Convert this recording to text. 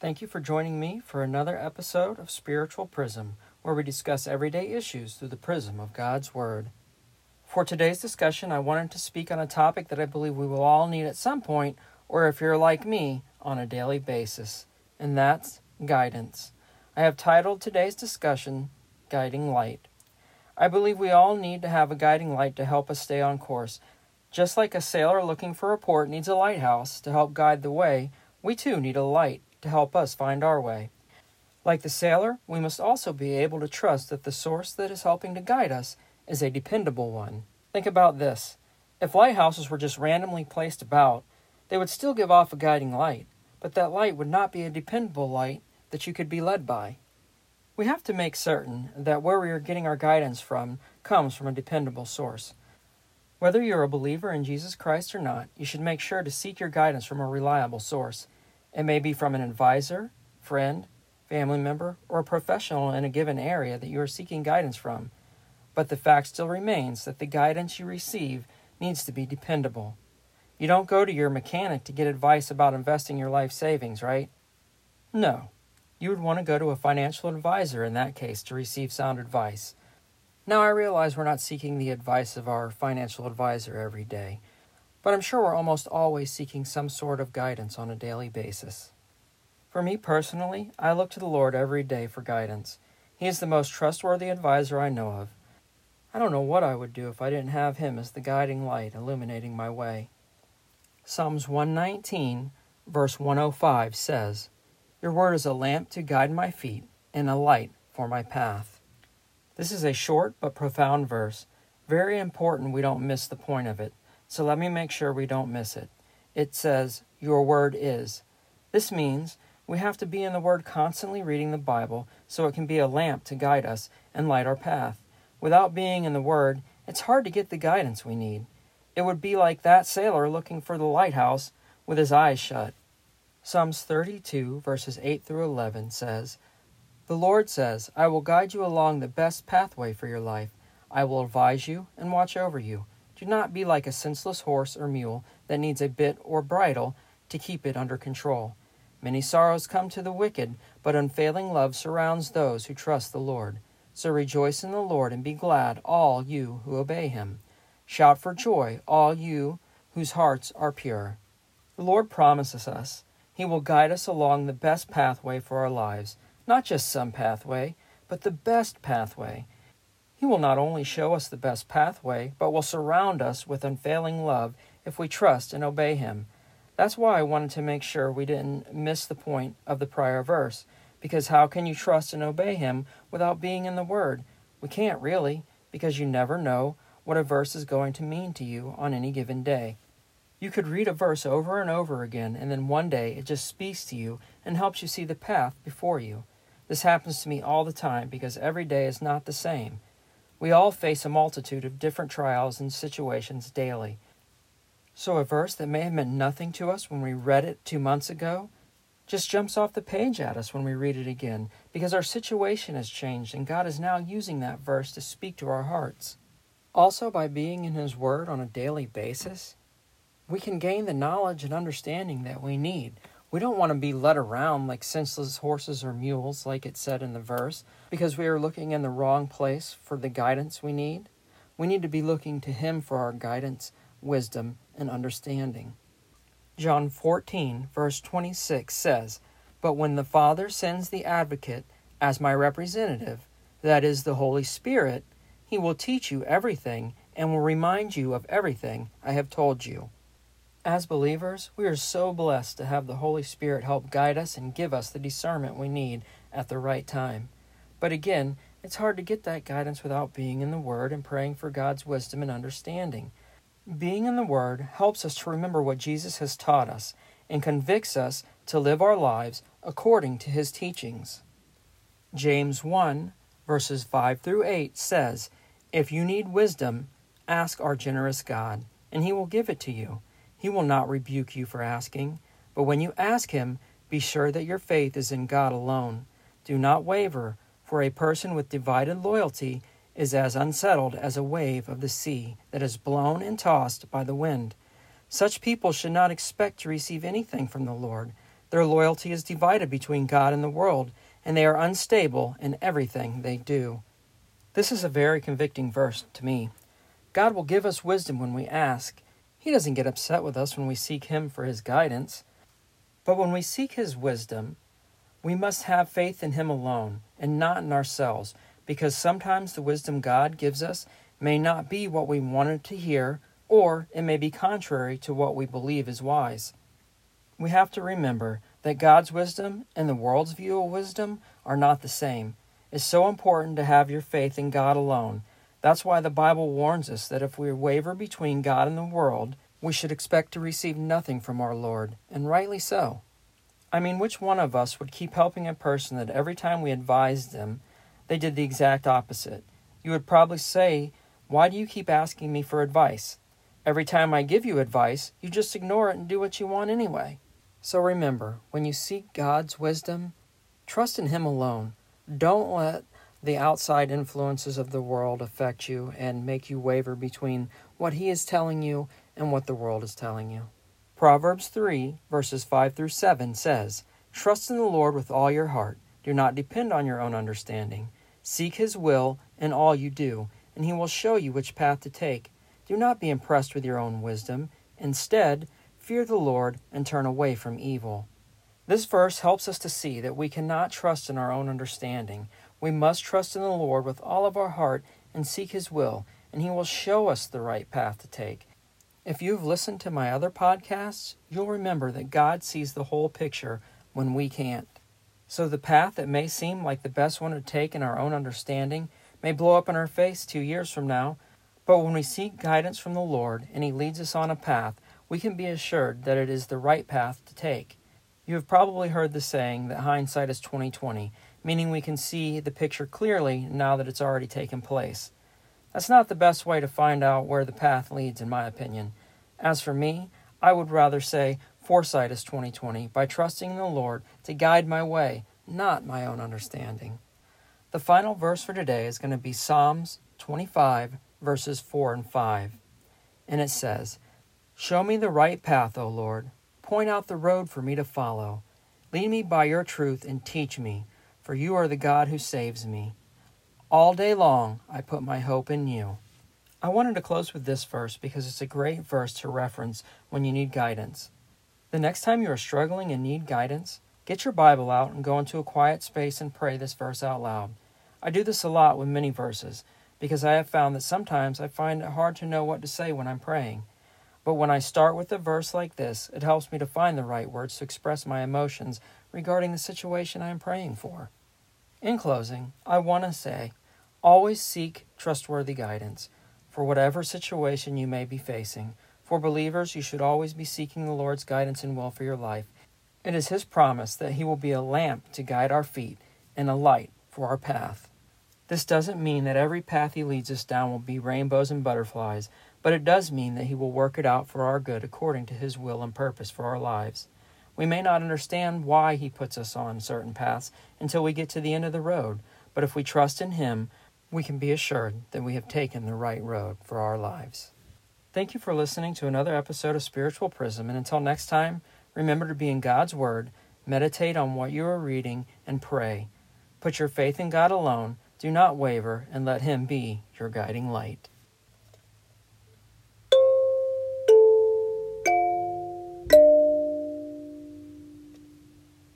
Thank you for joining me for another episode of Spiritual Prism, where we discuss everyday issues through the prism of God's Word. For today's discussion, I wanted to speak on a topic that I believe we will all need at some point, or if you're like me, on a daily basis, and that's guidance. I have titled today's discussion Guiding Light. I believe we all need to have a guiding light to help us stay on course. Just like a sailor looking for a port needs a lighthouse to help guide the way, we too need a light to help us find our way. Like the sailor, we must also be able to trust that the source that is helping to guide us is a dependable one. Think about this if lighthouses were just randomly placed about, they would still give off a guiding light, but that light would not be a dependable light that you could be led by. We have to make certain that where we are getting our guidance from comes from a dependable source. Whether you're a believer in Jesus Christ or not, you should make sure to seek your guidance from a reliable source. It may be from an advisor, friend, family member, or a professional in a given area that you are seeking guidance from. But the fact still remains that the guidance you receive needs to be dependable. You don't go to your mechanic to get advice about investing your life savings, right? No. You would want to go to a financial advisor in that case to receive sound advice. Now, I realize we're not seeking the advice of our financial advisor every day, but I'm sure we're almost always seeking some sort of guidance on a daily basis. For me personally, I look to the Lord every day for guidance. He is the most trustworthy advisor I know of. I don't know what I would do if I didn't have Him as the guiding light illuminating my way. Psalms 119, verse 105 says, Your word is a lamp to guide my feet and a light for my path. This is a short but profound verse. Very important we don't miss the point of it. So let me make sure we don't miss it. It says, Your word is. This means we have to be in the Word constantly reading the Bible so it can be a lamp to guide us and light our path. Without being in the Word, it's hard to get the guidance we need. It would be like that sailor looking for the lighthouse with his eyes shut. Psalms 32, verses 8 through 11 says, The Lord says, I will guide you along the best pathway for your life. I will advise you and watch over you. Do not be like a senseless horse or mule that needs a bit or bridle to keep it under control. Many sorrows come to the wicked, but unfailing love surrounds those who trust the Lord. So rejoice in the Lord and be glad, all you who obey him. Shout for joy, all you whose hearts are pure. The Lord promises us He will guide us along the best pathway for our lives, not just some pathway, but the best pathway. He will not only show us the best pathway, but will surround us with unfailing love if we trust and obey Him. That's why I wanted to make sure we didn't miss the point of the prior verse, because how can you trust and obey Him without being in the Word? We can't really, because you never know what a verse is going to mean to you on any given day. You could read a verse over and over again, and then one day it just speaks to you and helps you see the path before you. This happens to me all the time because every day is not the same. We all face a multitude of different trials and situations daily. So, a verse that may have meant nothing to us when we read it two months ago just jumps off the page at us when we read it again because our situation has changed and God is now using that verse to speak to our hearts. Also, by being in His Word on a daily basis, we can gain the knowledge and understanding that we need. We don't want to be led around like senseless horses or mules, like it said in the verse, because we are looking in the wrong place for the guidance we need. We need to be looking to Him for our guidance, wisdom, and understanding. John 14, verse 26 says, But when the Father sends the Advocate as my representative, that is the Holy Spirit, he will teach you everything and will remind you of everything I have told you. As believers, we are so blessed to have the Holy Spirit help guide us and give us the discernment we need at the right time. But again, it's hard to get that guidance without being in the Word and praying for God's wisdom and understanding. Being in the Word helps us to remember what Jesus has taught us and convicts us to live our lives according to His teachings. James 1, verses 5 through 8 says, If you need wisdom, ask our generous God, and He will give it to you. He will not rebuke you for asking, but when you ask Him, be sure that your faith is in God alone. Do not waver, for a person with divided loyalty is as unsettled as a wave of the sea that is blown and tossed by the wind. Such people should not expect to receive anything from the Lord. Their loyalty is divided between God and the world, and they are unstable in everything they do. This is a very convicting verse to me. God will give us wisdom when we ask. He doesn't get upset with us when we seek Him for His guidance. But when we seek His wisdom, we must have faith in Him alone and not in ourselves, because sometimes the wisdom God gives us may not be what we wanted to hear, or it may be contrary to what we believe is wise. We have to remember that God's wisdom and the world's view of wisdom are not the same. It's so important to have your faith in God alone. That's why the Bible warns us that if we waver between God and the world, we should expect to receive nothing from our Lord, and rightly so. I mean, which one of us would keep helping a person that every time we advised them, they did the exact opposite? You would probably say, Why do you keep asking me for advice? Every time I give you advice, you just ignore it and do what you want anyway. So remember, when you seek God's wisdom, trust in Him alone. Don't let the outside influences of the world affect you and make you waver between what He is telling you and what the world is telling you. Proverbs 3, verses 5 through 7 says, Trust in the Lord with all your heart. Do not depend on your own understanding. Seek His will in all you do, and He will show you which path to take. Do not be impressed with your own wisdom. Instead, Fear the Lord and turn away from evil. This verse helps us to see that we cannot trust in our own understanding. We must trust in the Lord with all of our heart and seek His will, and He will show us the right path to take. If you've listened to my other podcasts, you'll remember that God sees the whole picture when we can't. So the path that may seem like the best one to take in our own understanding may blow up in our face two years from now, but when we seek guidance from the Lord and He leads us on a path, we can be assured that it is the right path to take. You have probably heard the saying that hindsight is 2020, meaning we can see the picture clearly now that it's already taken place. That's not the best way to find out where the path leads, in my opinion. As for me, I would rather say foresight is 2020 by trusting in the Lord to guide my way, not my own understanding. The final verse for today is going to be Psalms 25, verses 4 and 5. And it says, Show me the right path, O Lord. Point out the road for me to follow. Lead me by your truth and teach me, for you are the God who saves me. All day long I put my hope in you. I wanted to close with this verse because it's a great verse to reference when you need guidance. The next time you are struggling and need guidance, get your Bible out and go into a quiet space and pray this verse out loud. I do this a lot with many verses because I have found that sometimes I find it hard to know what to say when I'm praying. But when I start with a verse like this, it helps me to find the right words to express my emotions regarding the situation I am praying for. In closing, I want to say always seek trustworthy guidance for whatever situation you may be facing. For believers, you should always be seeking the Lord's guidance and will for your life. It is His promise that He will be a lamp to guide our feet and a light for our path. This doesn't mean that every path He leads us down will be rainbows and butterflies, but it does mean that He will work it out for our good according to His will and purpose for our lives. We may not understand why He puts us on certain paths until we get to the end of the road, but if we trust in Him, we can be assured that we have taken the right road for our lives. Thank you for listening to another episode of Spiritual Prism, and until next time, remember to be in God's Word, meditate on what you are reading, and pray. Put your faith in God alone, do not waver, and let Him be your guiding light.